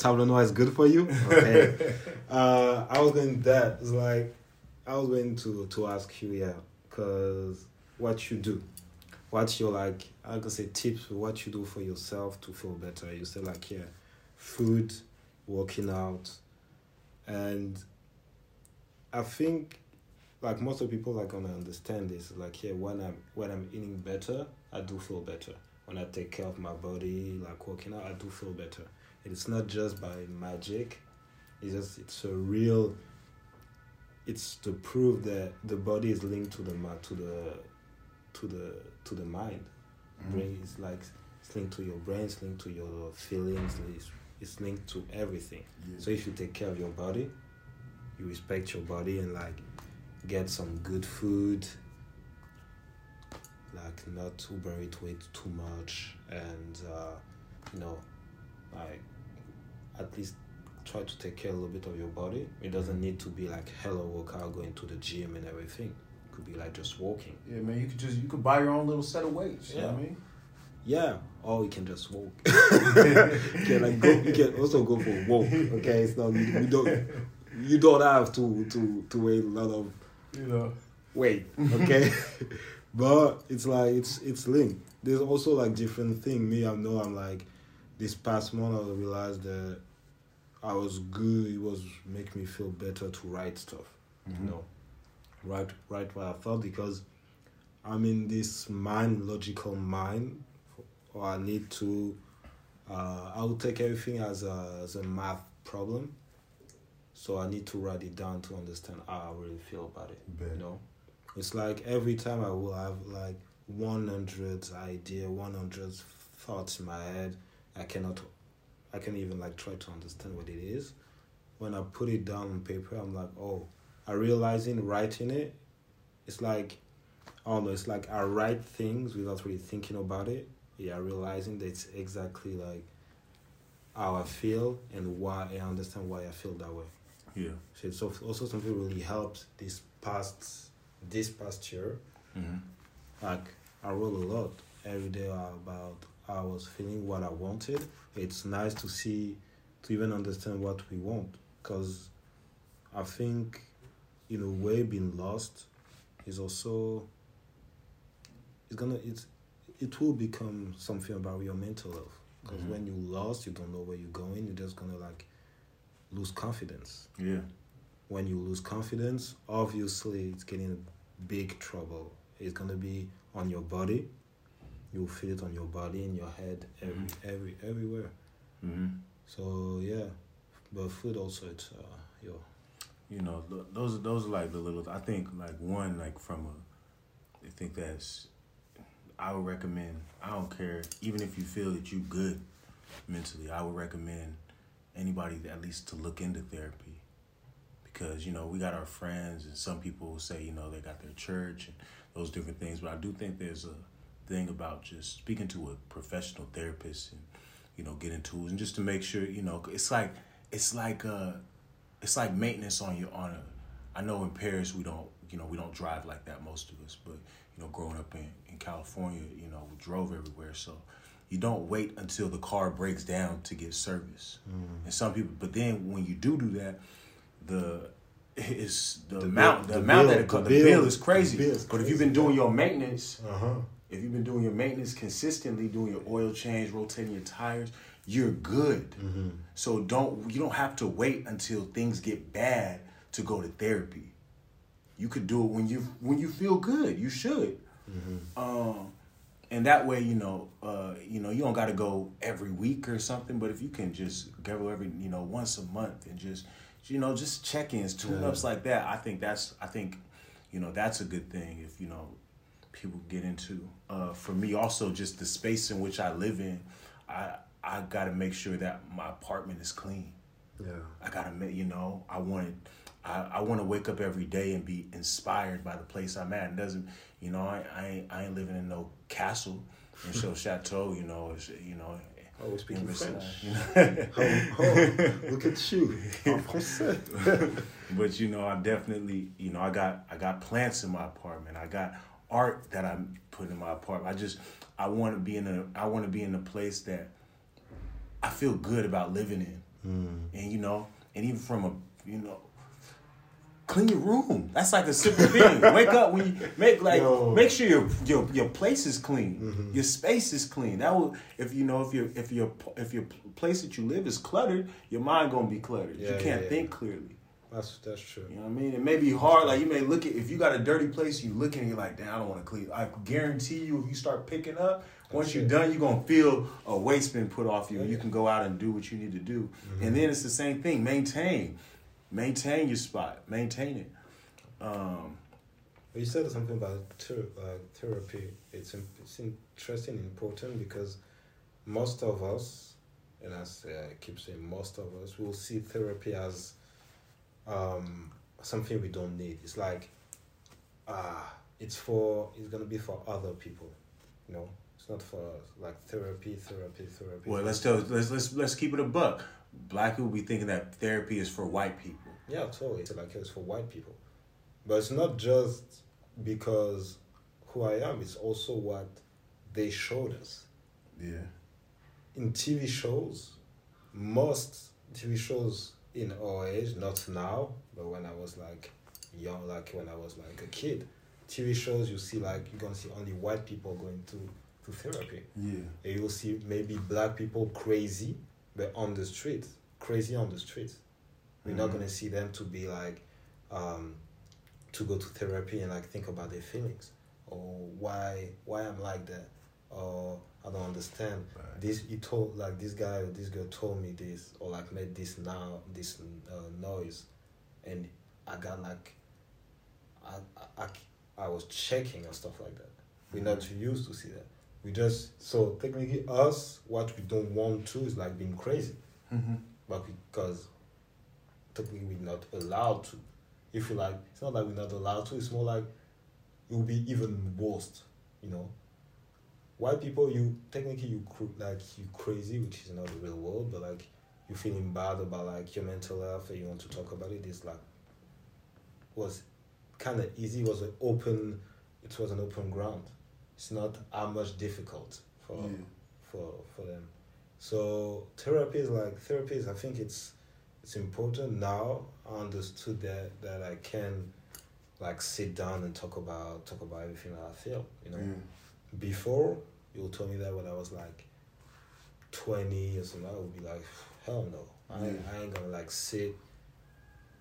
tableau noir is good for you. Okay. uh, I was going that. It's like I was going to to ask you, yeah, because what you do, what you like? I could say tips. What you do for yourself to feel better. You say like yeah, food, working out, and I think like most of people are gonna understand this. Like yeah, when I'm when I'm eating better, I do feel better. When I take care of my body, like working out, I do feel better. It's not just by magic. It's just it's a real. It's to prove that the body is linked to the ma- to the, to the to the mind. Mm-hmm. Brain is like it's linked to your brain. It's linked to your feelings. It's, it's linked to everything. Yeah. So if you take care of your body, you respect your body and like get some good food, like not to bury it weight too much, and uh, you know, like at least try to take care a little bit of your body. It doesn't need to be like hella workout, going to the gym and everything. It could be like just walking. Yeah, man, you could just you could buy your own little set of weights. You know what I mean? Yeah, or you can just walk. you can like go. You can also go for a walk. Okay, it's not you, you don't you don't have to to to weigh a lot of You know. weight. Okay, but it's like it's it's linked. There's also like different thing. Me, I know I'm like this past month I realized that I was good. It was make me feel better to write stuff. Mhm. You know, write write what I thought because I'm in this mind logical mind, or I need to. Uh, I will take everything as a as a math problem. So I need to write it down to understand how I really feel about it. Bet. You know, it's like every time I will have like one hundred idea, one hundred thoughts in my head. I cannot, I can't even like try to understand what it is. When I put it down on paper, I'm like, oh, I realizing writing it. It's like, I don't know. It's like I write things without really thinking about it. Yeah, realizing that it's exactly like how I feel and why I understand why I feel that way. Yeah. So it's also something really helped this past this past year. Mm-hmm. Like I wrote a lot every day about I was feeling, what I wanted. It's nice to see, to even understand what we want, because I think, in a way, being lost is also. It's gonna it's, it will become something about your mental health. Because Mhm. when you lost, you don't know where you're going. You're just gonna like lose confidence Yeah. when you lose confidence, obviously it's getting big trouble. It's gonna be on your body. You'll feel it on your body, in your head, every every everywhere. Mm-hmm. So yeah, but food also it's uh your You know, those are those are like the little. I think like one like from a. I think that's. I would recommend. I don't care. Even if you feel that you good mentally, I would recommend anybody at least to look into therapy. Because you know we got our friends, and some people will say you know they got their church and those different things. But I do think there's a thing about just speaking to a professional therapist and you know getting tools and just to make sure you know it's like it's like uh it's like maintenance on your on a I know in Paris we don't you know we don't drive like that most of us but you know growing up in, in California you know we drove everywhere so you don't wait until the car breaks down to get service. And some people but then when you do do that the is the, The amount bill- the, the amount bill- that it the the bill bill- is crazy. bill is but if you've been doing your maintenance uh huh if you've been doing your maintenance consistently, doing your oil change, rotating your tires, you're good. Mm-hmm. So don't you don't have to wait until things get bad to go to therapy. You could do it when you when you feel good. You should. Um, and that way, you know, uh, you know, you don't got to go every week or something. But if you can just go every, you know, once a month and just, you know, just check-ins, tune-ups like that. I think that's, I think, you know, that's a good thing. If you know, people get into. Uh, for me, also, just the space in which I live in, I I got to make sure that my apartment is clean. yeah I gotta make you know I want it. I, I want to wake up every day and be inspired by the place I'm at. It doesn't you know I I ain't, I ain't living in no castle in Show Chateau. You know it's, you know. Oh, speaking French. you know? oh, oh, look at you en français but you know, I definitely, you know, I got I got plants in my apartment. I got art that I put in my apartment. I just I want to be in a I want to be in a place that I feel good about living in. Mm. and you know, and even from a you know, clean your room. That's like a simple thing. Wake up when you make like Yo. make sure your your your place is clean, Mm-hmm. your space is clean. That will if you know if your if your if your place that you live is cluttered, your mind gonna be cluttered. Yeah, you can't yeah. think clearly. That's that's true. You know what I mean? It may be hard. Like you may look at if you got a dirty place, you look and you're like, damn, I don't want to clean. I guarantee you, if you start picking up, once you're it. done, you're gonna feel a weight's been put off you, and you Yeah. can go out and do what you need to do. Mm-hmm. And then it's the same thing. Maintain, maintain your spot. Maintain it. Um, You said something about ther- like therapy. It's it's interesting and important because most of us, and I say I keep saying most of us, will see therapy as um, something we don't need. It's like ah, it's for it's gonna be for other people, you know. It's not for. Like therapy, therapy, therapy. well, let's tell let's let's let's keep it a buck. Black people be thinking that therapy is for white people. Yeah, totally. It's like it's for white people. But it's not just because who I am, it's also what they showed us. Yeah. In TV shows, most TV shows in our age, not now, but when I was like young, like when I was like a kid, TV shows you see like you're gonna see only white people going to, to therapy. Yeah. And you'll see maybe black people crazy, but on the street, crazy on the street. We're not Mhm. gonna see them to be like, um, to go to therapy and like think about their feelings or why why I'm like that or I don't understand Right. this. He told like this guy or this girl told me this or like made this now this uh, noise, and I got like, I, I I was checking and stuff like that. We're not too used to see that. We just so technically us what we don't want to is like being crazy, Mm-hmm. but because technically we're not allowed to. If you like, it's not like we're not allowed to. It's more like it will be even worse. You know, white people you technically you cr- like you crazy, which is not the real world, but like you feeling bad about like your mental health and you want to talk about it. It's like was kind of easy. It was an open. It was an open ground. It's not how much difficult for Yeah. for for them. So therapy is like therapy is I think it's it's important now. I understood that that I can like sit down and talk about talk about everything that I feel. You know, Yeah. Before you told me that when I was like twenty or something, I would be like, hell no, I ain't, I ain't gonna like sit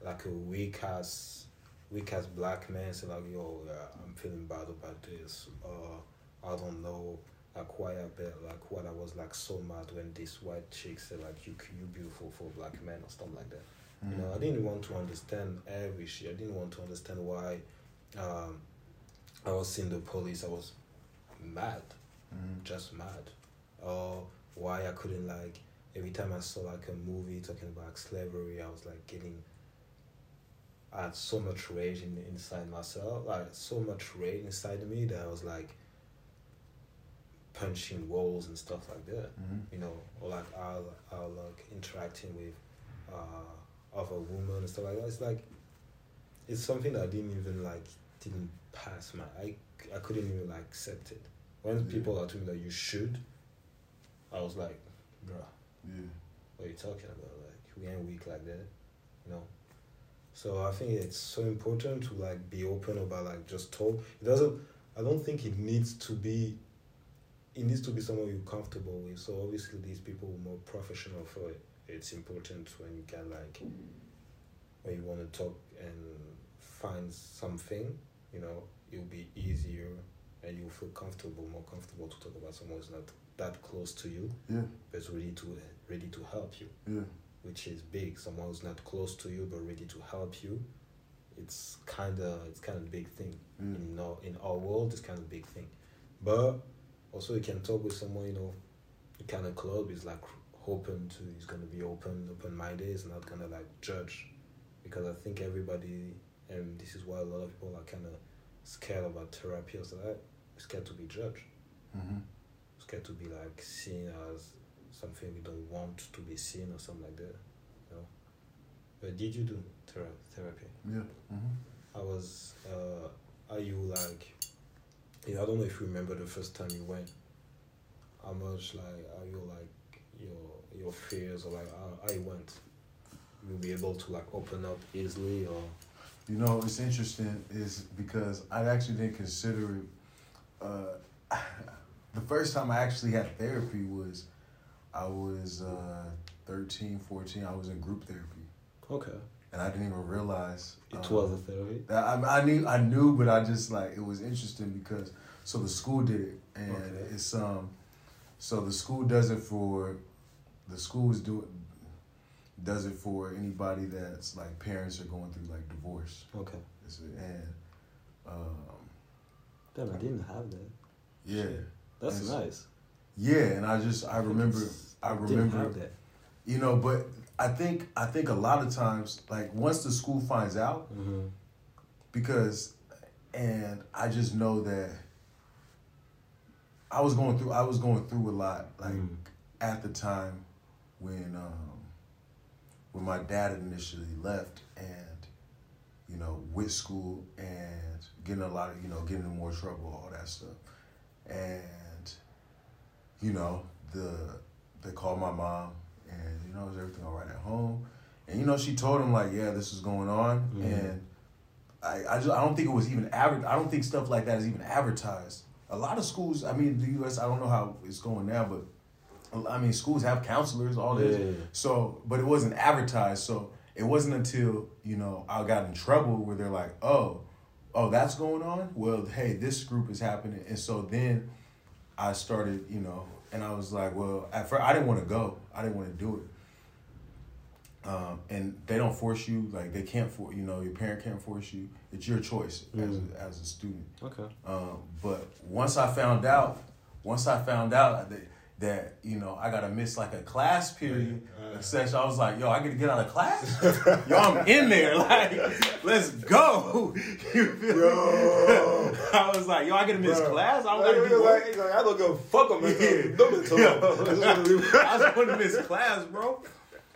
like a weak ass weak ass black man say like yo yeah, I'm feeling bad about this or I don't know like why I bet like what I was like so mad when this white chick said like you you beautiful for black man or stuff like that. You know, I didn't want to understand every shit. I didn't want to understand why um, I was seeing the police. I was mad, Mhm. just mad. Or why I couldn't like every time I saw like a movie talking about slavery, I was like getting. I had so much rage in, inside myself, like so much rage inside of me that I was like punching walls and stuff like that Mhm. you know, or like our our like interacting with uh other women and stuff like that. It's like it's something that I didn't even like didn't pass my I I couldn't even like accept it. When Yeah. people are telling me that you should, I was like, bruh, Yeah. what are you talking about? Like we ain't weak like that, you know. So I think it's so important to like be open about like just talk. It doesn't. I don't think it needs to be. It needs to be someone you're comfortable with. So obviously these people are more professional for it. It's important when you can like when you want to talk and find something. You know, it'll be easier and you'll feel comfortable, more comfortable to talk about someone who's not that close to you Yeah. but ready to ready to help you, Yeah. which is big. Someone who's not close to you but ready to help you. It's kind of it's kind of big thing Yeah. in our in our world. It's kind of big thing, but also you can talk with someone you know, kind of club is like open to. He's gonna be open, open minded. He's not gonna like judge, because I think everybody and this is why a lot of people are kind of scared about therapy or something. Scared to be judged Mhm. scared to be like seen as something we don't want to be seen or something like that. You know. But did you do thera- therapy? Yeah. Mhm. I was. Uh, are you like? Yeah, I don't know if you remember the first time you went. How much like are you like? your your fears or like how, how it went. You'll be able to like open up easily or You know, it's interesting is because I actually didn't consider it. Uh, the first time I actually had therapy was I was uh, 13, 14. I was in group therapy, okay. and I didn't even realize It um, was a therapy. I, I knew I knew, but I just like it was interesting because so the school did it, and Okay. it's um, so the school does it for the school is it does it for anybody that's like parents are going through like divorce. Okay. It's a- and um, Damn, I didn't have that. yeah, That's Yes. nice. yeah, and I just I remember I Didn't remember that. you know, but I think I think a lot of times like once the school finds out Mm-hmm. because and I just know that I was going through I was going through a lot like Mm. at the time when um when my dad initially left and you know with school and getting a lot of you know getting in more trouble all that stuff and you know the they called my mom and you know is everything all right at home and you know she told him like yeah this is going on Mhm. and I, I just I don't think it was even adver- I don't think stuff like that is even advertised. A lot of schools, I mean, the U.S. I don't know how it's going now, but I mean, schools have counselors, all this. Yeah. So, but it wasn't advertised. So it wasn't until you know I got in trouble where they're like, oh, oh, that's going on. Well, hey, this group is happening, and so then I started, you know, and I was like, well, at first I didn't want to go. I didn't want to do it. Um, and they don't force you, like they can't for you know your parent can't force you. It's your choice as Mm. a, as a student. Okay. Um, but once I found out, once I found out that, that you know I gotta miss like a class period, Uh. session, I was like, yo, I gotta get out of class. yo, I'm in there, like, let's go. you feel? Yo. I was like, yo, I gotta miss Bro. class. I don't Like, do like, work. like, I don't give a fuck Yeah. mental. No mental. Yeah. I just wanna leave. I just want to miss class, bro.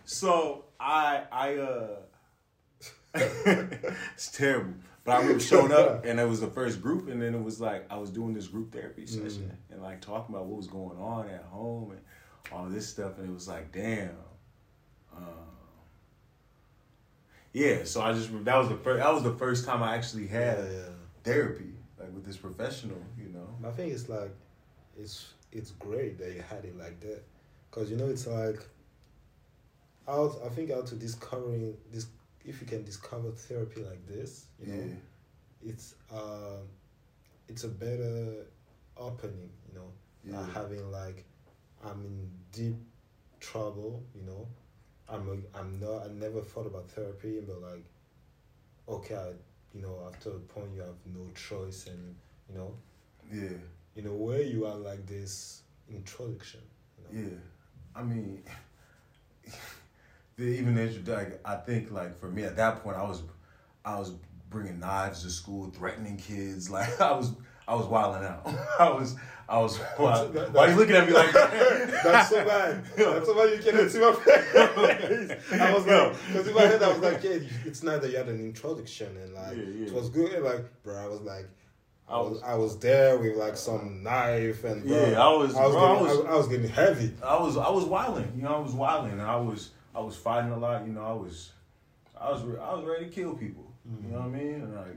So I I uh it's terrible. But I remember showing up and it was the first group and then it was like I was doing this group therapy session and like talking about what was going on at home and all this stuff and it was like damn. Uh, yeah, so I just that was the first that was the first time I actually had Yeah, yeah. therapy like with this professional, you know. I think it's like, it's it's great that you had it like that, cause you know it's like. Out, I think out to discovering this, if you can discover therapy like this, you know, it's um, it's a better opening, you know, Yeah. not having like, I'm in deep trouble, you know, I'm a, I'm not I never thought about therapy, but like, okay, I, you know, after a point you have no choice, and you know, Yeah. you know where you are like this introduction, you know, Yeah, I mean, the even introduction. I think like for me at that point, I was, I was bringing knives to school, threatening kids. Like I was, I was wilding out. I was, I was. Wild. That- Why are you looking at me like that? That's so bad. That's so bad you can't see my face. I was like, because in my head I was like, yeah, it's not that you had an introduction and like Yeah, yeah. it was good. And like, bro, I was like, I was I was there with like some knife and bro, Yeah, I was- I was, bro, getting, I was- was, I was getting heavy. I was, I was wilding. You know, I was wilding, and I was, I was fighting a lot. You know, I was, I was, re- I was ready to kill people. You know what I mean? And like,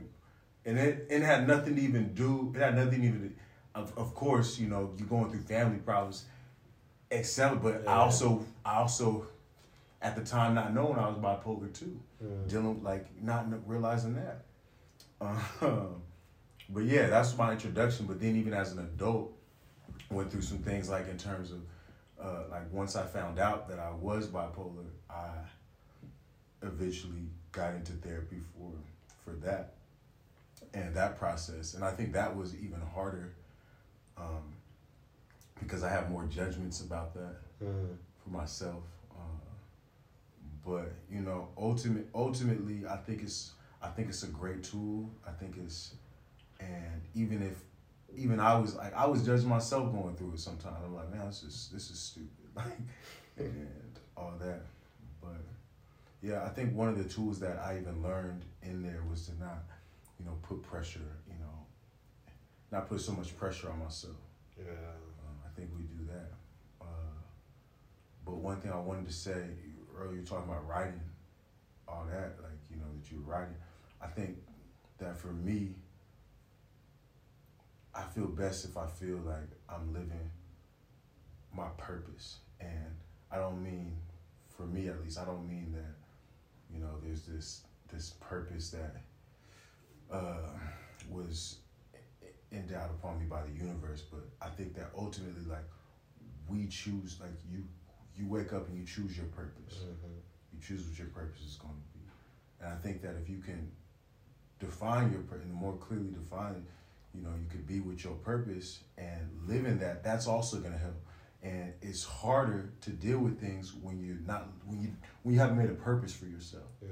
and it, it had nothing to even do. It had nothing even. Of, of course, you know, you're going through family problems, except. But I also, I also, at the time, not knowing I was bipolar too, Mm. dealing like not realizing that. Um, but yeah, that's my introduction. But then, even as an adult, went through some things like in terms of uh, like once I found out that I was bipolar, I eventually got into therapy for for that and that process, and I think that was even harder um, because I have more judgments about that Mm. for myself. Uh, but you know, ultimate ultimately, I think it's I think it's a great tool. I think it's and even if even I was like I was judging myself going through it sometimes. I'm like, man, this is this is stupid, like and all that. But yeah, I think one of the tools that I even learned in there was to not, you know, put pressure, you know, not put so much pressure on myself. Yeah. Uh, I think we do that. Uh, but one thing I wanted to say earlier, you talking about writing, all that, like you know that you're writing. I think that for me, I feel best if I feel like I'm living my purpose, and I don't mean, for me at least, I don't mean that, you know, there's this this purpose that uh, was endowed upon me by the universe, but I think that ultimately, like, we choose, like, you you wake up and you choose your purpose. Mm-hmm. You choose what your purpose is going to be, and I think that if you can define your purpose and more clearly define it, you know, you could be with your purpose and live in that. That's also going to help. And it's harder to deal with things when you're not when you when you haven't made a purpose for yourself. Yeah.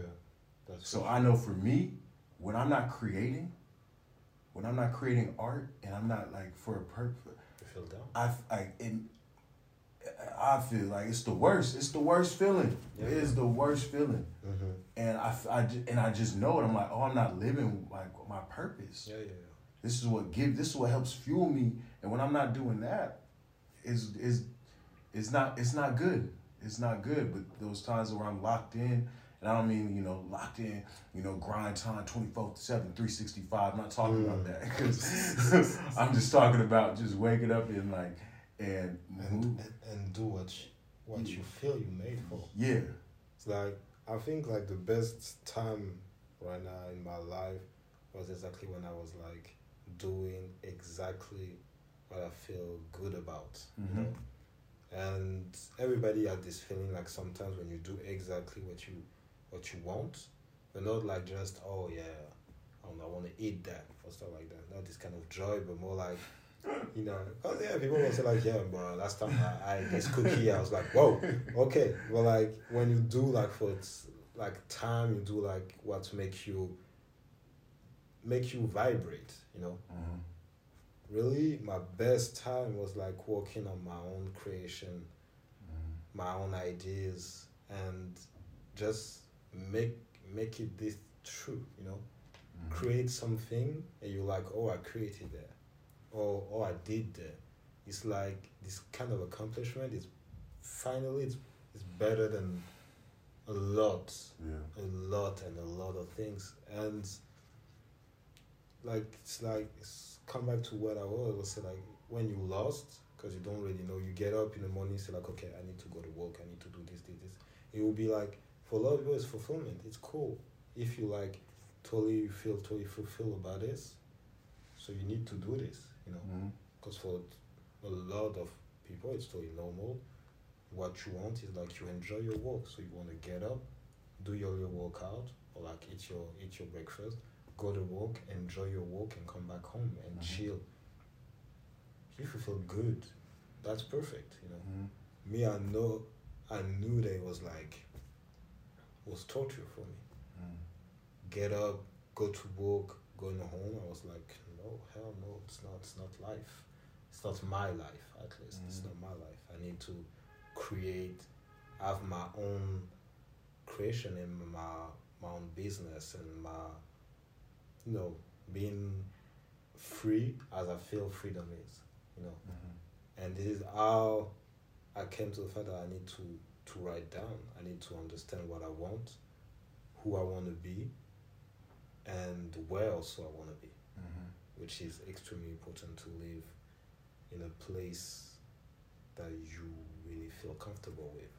That's So I know for me, when I'm not creating, when I'm not creating art, and I'm not like for a purpose, you feel down. I I it, I feel like it's the worst. It's the worst feeling. Yeah. It is the worst feeling, Mm-hmm. and I, I and I just know it. I'm like, oh, I'm not living like my purpose. Yeah, yeah, This is what give. This is what helps fuel me. And when I'm not doing that, is is it's not it's not good. It's not good. But those times where I'm locked in, and I don't mean you know locked in, you know grind time 24 7 365. I'm not talking about Mm. that because I'm just talking about just waking up and like and, and, and and do what you, what Yeah. you feel you made for. yeah. It's like I think like the best time right now in my life was exactly when I was like doing exactly what I feel good about. You Mhm. know? And everybody had this feeling like sometimes when you do exactly what you what you want, but not like just oh yeah, I don't know, I want to eat that or stuff like that. Not this kind of joy, but more like you know, cause yeah, people will say like, yeah, but last time I, I ate this cookie, I was like, whoa, okay. But like when you do like for like time, you do like what makes you make you vibrate, you know. Mhm. Really, my best time was like working on my own creation, Mhm. my own ideas, and just make make it this true, you know. Mhm. create something and you're like, oh, I created that, or oh, I did that. It's like this kind of accomplishment is finally it's, it's better than a lot, Yeah. a lot, and a lot of things. And like it's like it's come back to what I was was say like when you lost because you don't really know. You get up in the morning, say like, okay, I need to go to work. I need to do this, this, this. It will be like for a lot of people, it's fulfillment. It's cool if you like totally you feel totally fulfilled about this. So you need to do this, you know, mm-hmm. because for a lot of people, it's totally normal. What you want is like you enjoy your work, so you want to get up, do your little workout, or like eat your eat your breakfast, go to work, enjoy your work, and come back home and Mhm. chill. If you feel good, that's perfect, you know Mhm. me i know i knew that it was like was torture for me Mhm. get up go to work going home i was like no hell no it's not it's not life it's not my life at least it's Mhm. not my life i need to create have my own creation in my my own business and my you know being free as i feel freedom is you know Mhm. and this is how I came to the fact that I need to to write down. I need to understand what I want, who I want to be, and where also I want to be, Mhm. which is extremely important to live in a place that you really feel comfortable with.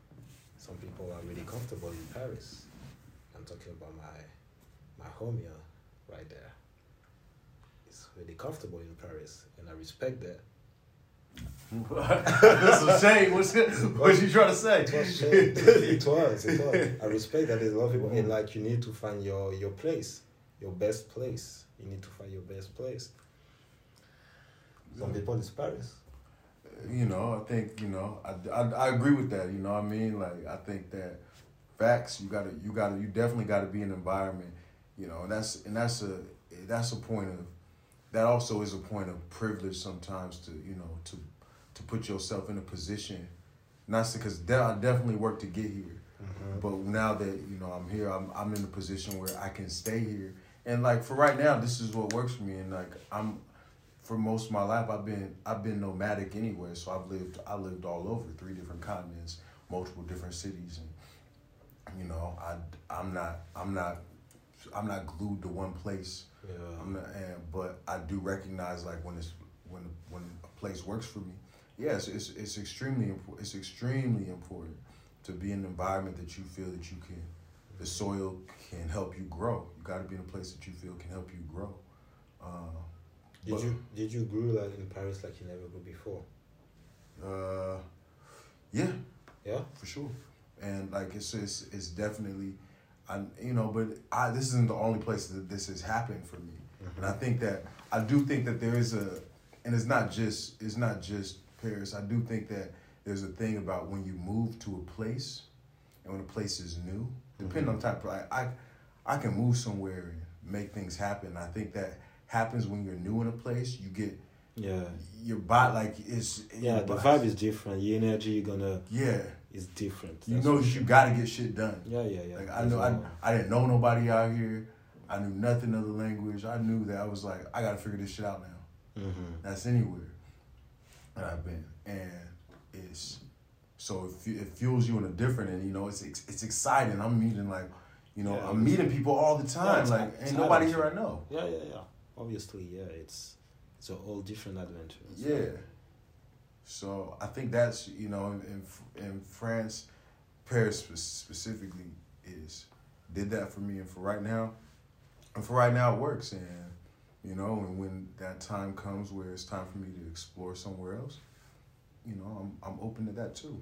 Some people are really comfortable in Paris. I'm talking about my my home here, right there. It's really comfortable in Paris, and I respect that. That's a shame. What's what you trying to say? It was, shame. it was, it was. I respect that there's a lot of people, and like you need to find your your place, your best place. You need to find your best place. Some people is Paris. you know, I think you know, I, I, I agree with that. You know, what I mean, like I think that facts. You gotta, you gotta, you definitely got to be in an environment. You know, and that's and that's a that's a point of that also is a point of privilege sometimes to you know to to put yourself in a position. Not because de- I definitely worked to get here, mm-hmm. but now that you know I'm here, I'm I'm in a position where I can stay here. And like for right now, this is what works for me. And like I'm for most of my life I've been I've been nomadic anywhere. So I've lived I lived all over three different continents, multiple different cities, and you know, I I'm not I'm not I'm not glued to one place. Yeah. I'm not, and, but I do recognize like when it's when when a place works for me. Yes, it's it's extremely important. It's extremely important to be in an environment that you feel that you can, the soil can help you grow. You got to be in a place that you feel can help you grow. Uh, Did but- you did you grow like in Paris like you never grew before? Uh, yeah, Yeah. for sure. And like it's it's it's definitely, I you know, but I this isn't the only place that this has happened for me. And I mm-hmm. think that I do think that there is a, and it's not just it's not just Paris. I do think that there's a thing about when you move to a place, and when a place is new, depending on mm-hmm. type. Of, I, I I can move somewhere and make things happen. I think that happens when you're new in a place. You get Yeah. your body like it's Yeah, the vibe is different. Your energy you're gonna yeah. Is different. You know you got to get shit done. Yeah, yeah, yeah. Like I know I. I didn't know nobody out here. I knew nothing of the language. I knew that I was like I got to figure this shit out now. Mhm. That's anywhere that I've been, and it's so it, it fuels you in a different, and you know it's it's exciting. I'm meeting like, you know, Yeah, I'm meeting people all the time. it's like ain't nobody here I know. Yeah, yeah, yeah. Obviously, yeah. It's it's a whole different adventure. So- Yeah. So I think that's you know in in, in France, Paris specifically is did that for me, and for right now, and for right now it works, and you know, and when that time comes where it's time for me to explore somewhere else, you know, I'm I'm open to that too.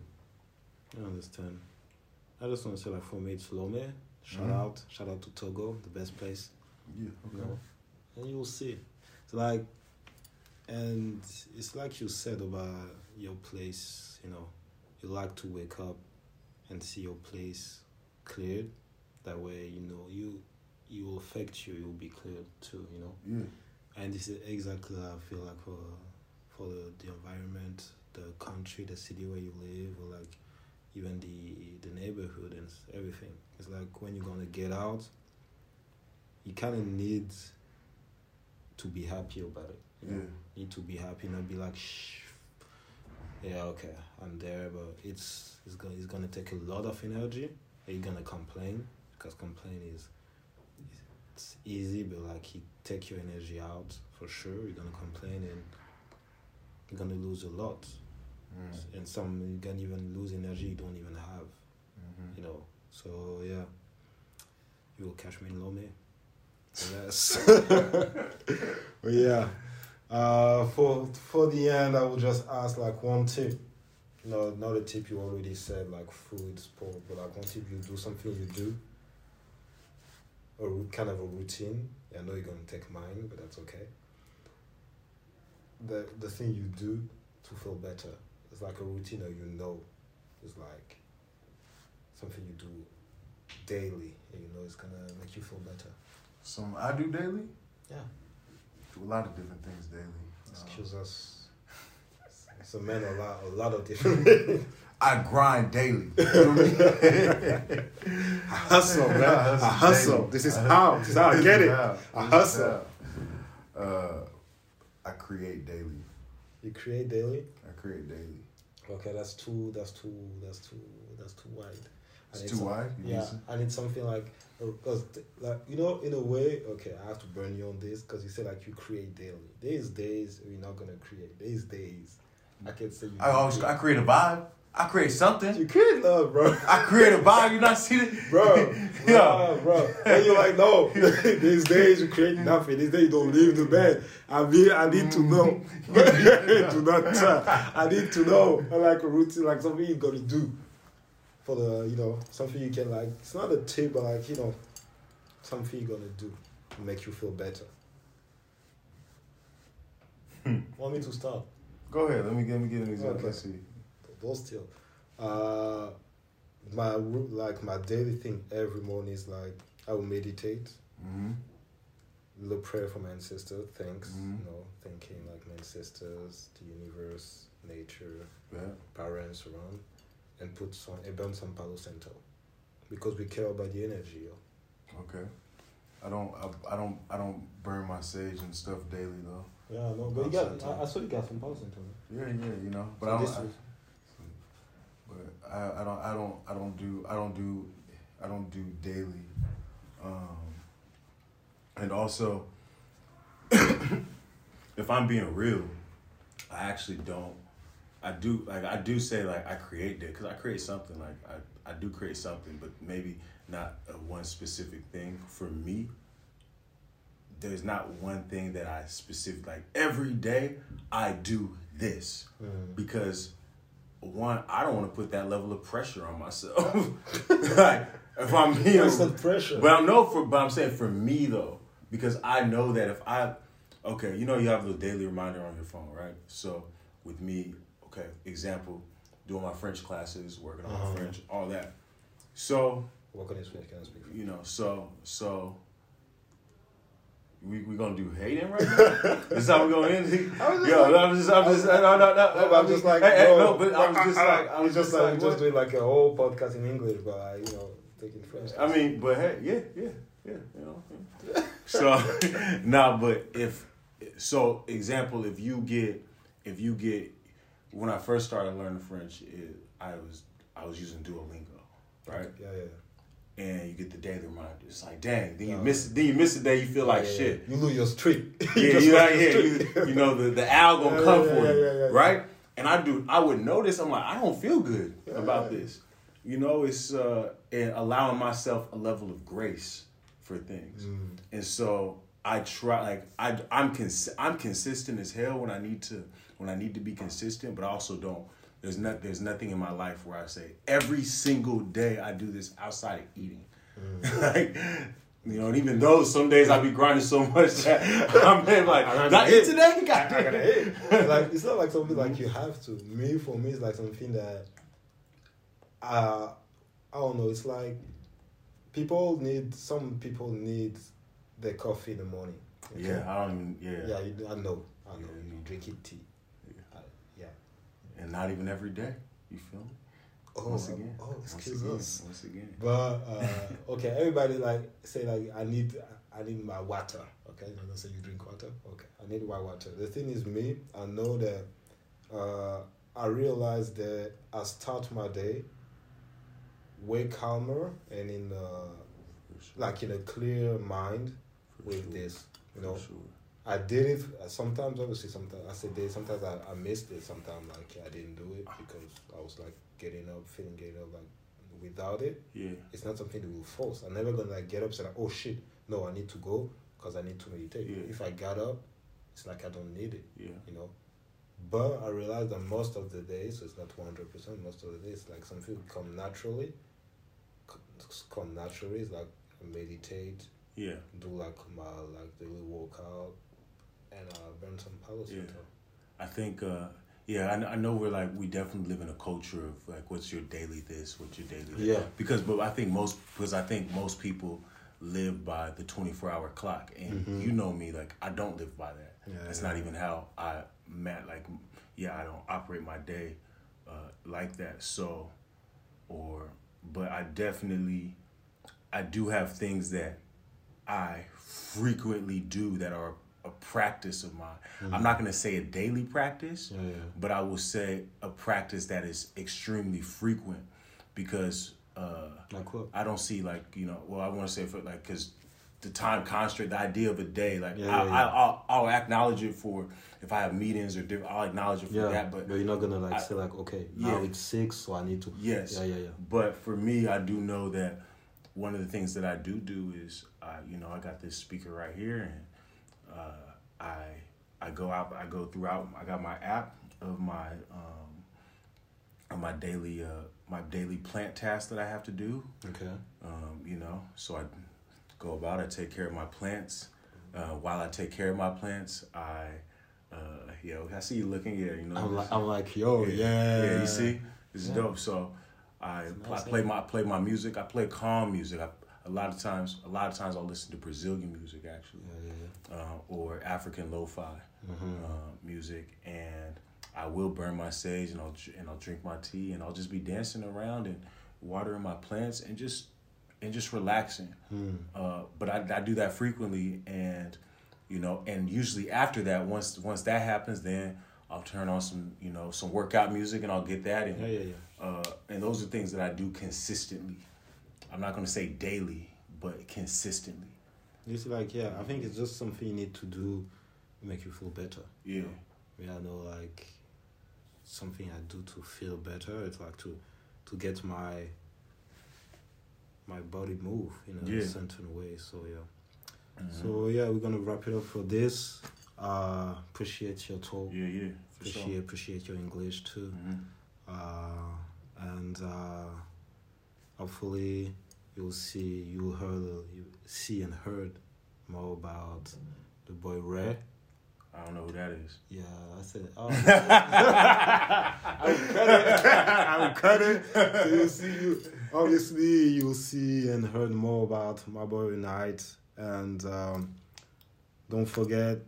I understand. I just want to say, like, for me, it's Lomé. Shout Mhm. out, shout out to Togo, the best place. Yeah. You know, and you'll see. It's like, and it's like you said about your place. You know, you like to wake up and see your place cleared. That way, you know, you you will affect you. You'll be cleared too. You know. Yeah. And this is exactly how I feel like for for the, the environment, the country, the city where you live, or like even the the neighborhood and everything. It's like when you're gonna get out, you kind of need to be happy about it. You? Yeah. Need to be happy, not be like, shh. Yeah, okay, I'm there, but it's it's gonna it's gonna take a lot of energy. You're gonna complain because complain is it's easy, but like it take your energy out for sure. You're gonna complain and you're gonna lose a lot, Mm. and some you can even lose energy you don't even have. Mhm. You know, so yeah, you will catch me in Lomé. Yes. but yeah. Uh, for for the end, I will just ask like one tip. No, not a tip you already said like food, sport, but like one tip you do something you do. A kind of a routine. I know you're gonna take mine, but that's okay. The the thing you do to feel better. It's like a routine that you know. It's like something you do daily, and you know it's gonna make you feel better. Some I do daily. Yeah. Do a lot of different things daily. Uh, Excuse us. So men a lot a lot of different I grind daily. You know what I mean? I hustle, man. I hustle. This is how. This is how I get it. I hustle. Uh, I create daily. You create daily. I create daily. Okay, that's too. That's too. That's too. That's too wide. I It's too some- wide. You Yeah, I need something like Oh, because like you know in a way. Okay, I have to burn you on this because you say like you create daily. There's days you're not gonna create. There's days I can't say you. I always I create a vibe. I create something. You create love, bro. I create a vibe. You not see it, bro, Yeah. bro, bro. And you're like, no, these days you create nothing. These days you don't leave the bed. I mean, I need to know. Mm. do not. I need to know. I like a routine, like something you gotta do for the, you know, something you can like. It's not a tip, but like you know, something you're gonna do to make you feel better. Want me to start? Go ahead. Let me let me get an example. Okay. Let's see. those still. Uh, my like my daily thing every morning is like I will meditate, Mm-hmm. little prayer for my ancestors, thanks, Mhm. you know, thanking like my ancestors, the universe, nature, Yeah. parents around, and put some and burn some Palo Santo, because we care about the energy. Yo. Okay. I don't I, I don't I don't burn my sage and stuff daily though. Yeah, no, but you got- I- I saw you got some Palo Santo. Yeah, yeah, you know. But So I don't. I- was- but I, I don't I don't I don't do I don't do I don't do daily. Um, and also, if I'm being real, I actually don't. I do like I do say like I create that because I create something like I I do create something, but maybe not a one specific thing for me. There's not one thing that I specific like every day I do this Mm. because one I don't want to put that level of pressure on myself. like if I'm being Constant pressure. but I know for but I'm saying for me though, because I know that if I okay, you know you have the daily reminder on your phone, right? So with me, okay, example, doing my French classes, working on Uh-huh. my French, all that. So, What you speak? Can I speak? you know, so so we we gonna do hating right now? this how we gonna end it? I was just Yo, like- I'm just I'm just no no no. No, but I'm just like, hey, hey, no, but I was just like I was just just like, like just doing like a whole podcast in English, but I, you know, taking French. I mean, but hey, yeah, yeah, yeah, you know. yeah. So, nah, but if so, example, if you get, if you get, when I first started learning French, it, I was I was using Duolingo, right? Yeah, yeah. And you get the daily reminder. It's like, dang, then you miss. Then you miss a day. You feel like Yeah, shit. You lose your streak. Yeah, you, like, yeah, streak. you, you know the the owl gonna Yeah, come for you, right? And I do. I would notice. I'm like, I don't feel good about this. You know, it's uh, and allowing myself a level of grace for things. Mm. And so I try like I I'm cons- I'm consistent as hell when I need to when I need to be consistent, but I also don't. There's not there's nothing in my life where I say every single day I do this outside of eating. like you know, and even though some days I be grinding so much that I'm like, I gotta eat today? God I gotta. Like it's not like something like you have to. Me for me, it's like something that uh I don't know. It's like people need some people need their coffee in the morning. okay? Yeah, I don't yeah. Yeah, you, I know. I know. Yeah. You drink it tea. And not even every day. You feel me? Oh, Once again. oh, Once excuse again. us. Once again. But uh, okay, everybody like say like I need I need my water. Okay, you know, say you drink water. Okay, I need my water. The thing is, me, I know that uh, I realize that I start my day way calmer and in uh, sure. like in a clear mind For with sure. this. You For know, sure. I did it uh, sometimes. Obviously, sometimes I said day. Sometimes I, I missed it. Sometimes like I didn't do it because I was like getting up, feeling getting up. Like without it, Yeah. it's not something that will force. I'm never gonna like get up and say like, oh shit, no, I need to go because I need to meditate. Yeah. If I got up, it's like I don't need it, Yeah. you know. But I realized that most of the days, so it's not one hundred percent. Most of the days, like something come naturally. Come naturally, it's like meditate, Yeah. do like my like daily workout, and uh, burn some Palo Yeah. Santo. I think, uh, yeah, I, I know we're like, we definitely live in a culture of like, what's your daily this, what's your daily that. Yeah. Because, but I think most, because I think most people live by the 24 hour clock. And Mhm. you know me, like, I don't live by that. Yeah, That's yeah. not even how I met, like, yeah, I don't operate my day uh, like that. So, or, but I definitely, I do have things that I frequently do that are a practice of mine. I'm not going to say a daily practice, Yeah, yeah. but I will say a practice that is extremely frequent because uh, Like? I don't see like you know. Well, I want to say for like because the time constraint, the idea of a day, like Yeah, I, yeah, I, yeah. I'll, I'll acknowledge it for if I have meetings or different. I'll acknowledge it for that, but but you're not gonna like I- say like, okay, now Yeah. it's six, so I need to. Yes. Yeah, yeah, yeah. But for me, I do know that one of the things that I do do is, I, you know, I got this speaker right here, and uh, I I go out, I go throughout. I got my app of my um, of my daily uh, my daily plant tasks that I have to do. Okay. Um, you know, so I go about. I take care of my plants. Uh, while I take care of my plants, I uh, yo, I see you looking. Yeah, you know, I'm like, I'm like, yo, yeah, yeah, you see, it's Yeah. dope. So I, It's I play yeah. my I play my music. I play calm music. I, a lot of times, a lot of times I'll listen to Brazilian music actually, Yeah, yeah, uh, or African lo-fi. Mhm. uh, music, and I will burn my sage and I'll and I'll drink my tea and I'll just be dancing around and watering my plants and just and just relaxing. Hmm. Uh, but I, I do that frequently, and you know, and usually after that, once once that happens, then I'll turn on some, you know, some workout music and I'll get that in. Yeah, yeah, yeah. Uh, and those are things that I do consistently. I'm not gonna say daily, but consistently. It's like yeah, I think it's just something you need to do to make you feel better. Yeah. Yeah, I know like something I do to feel better. It's like to to get my my body move in a Yeah. certain way. So yeah. Mhm. So yeah, we're gonna wrap it up for this. Uh appreciate your talk. yeah, yeah, for appreciate sure. appreciate your English too. Mhm. Uh and uh hopefully you'll see you heard you see and heard more about the boy Ray. I don't know who that is. Yeah, I said. Oh. I would cut it. I would cut it. So you see, you obviously you'll see and heard more about my boy Night, and um, don't forget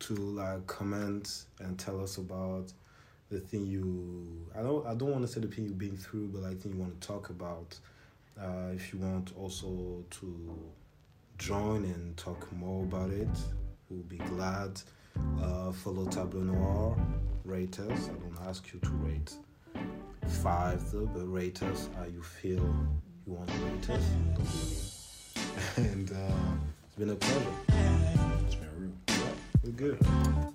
to like comment and tell us about the thing you. I don't. I don't want to say the thing you've been through, but I think you want to talk about. Uh, if you want also to join and talk more about it, we'll be glad. Uh, follow Tableau Noir, rate us. I don't ask you to rate five though, but rate us how you feel you want to rate us. Don't be mean. And uh, it's been a pleasure. It's been real. Yeah, we're good.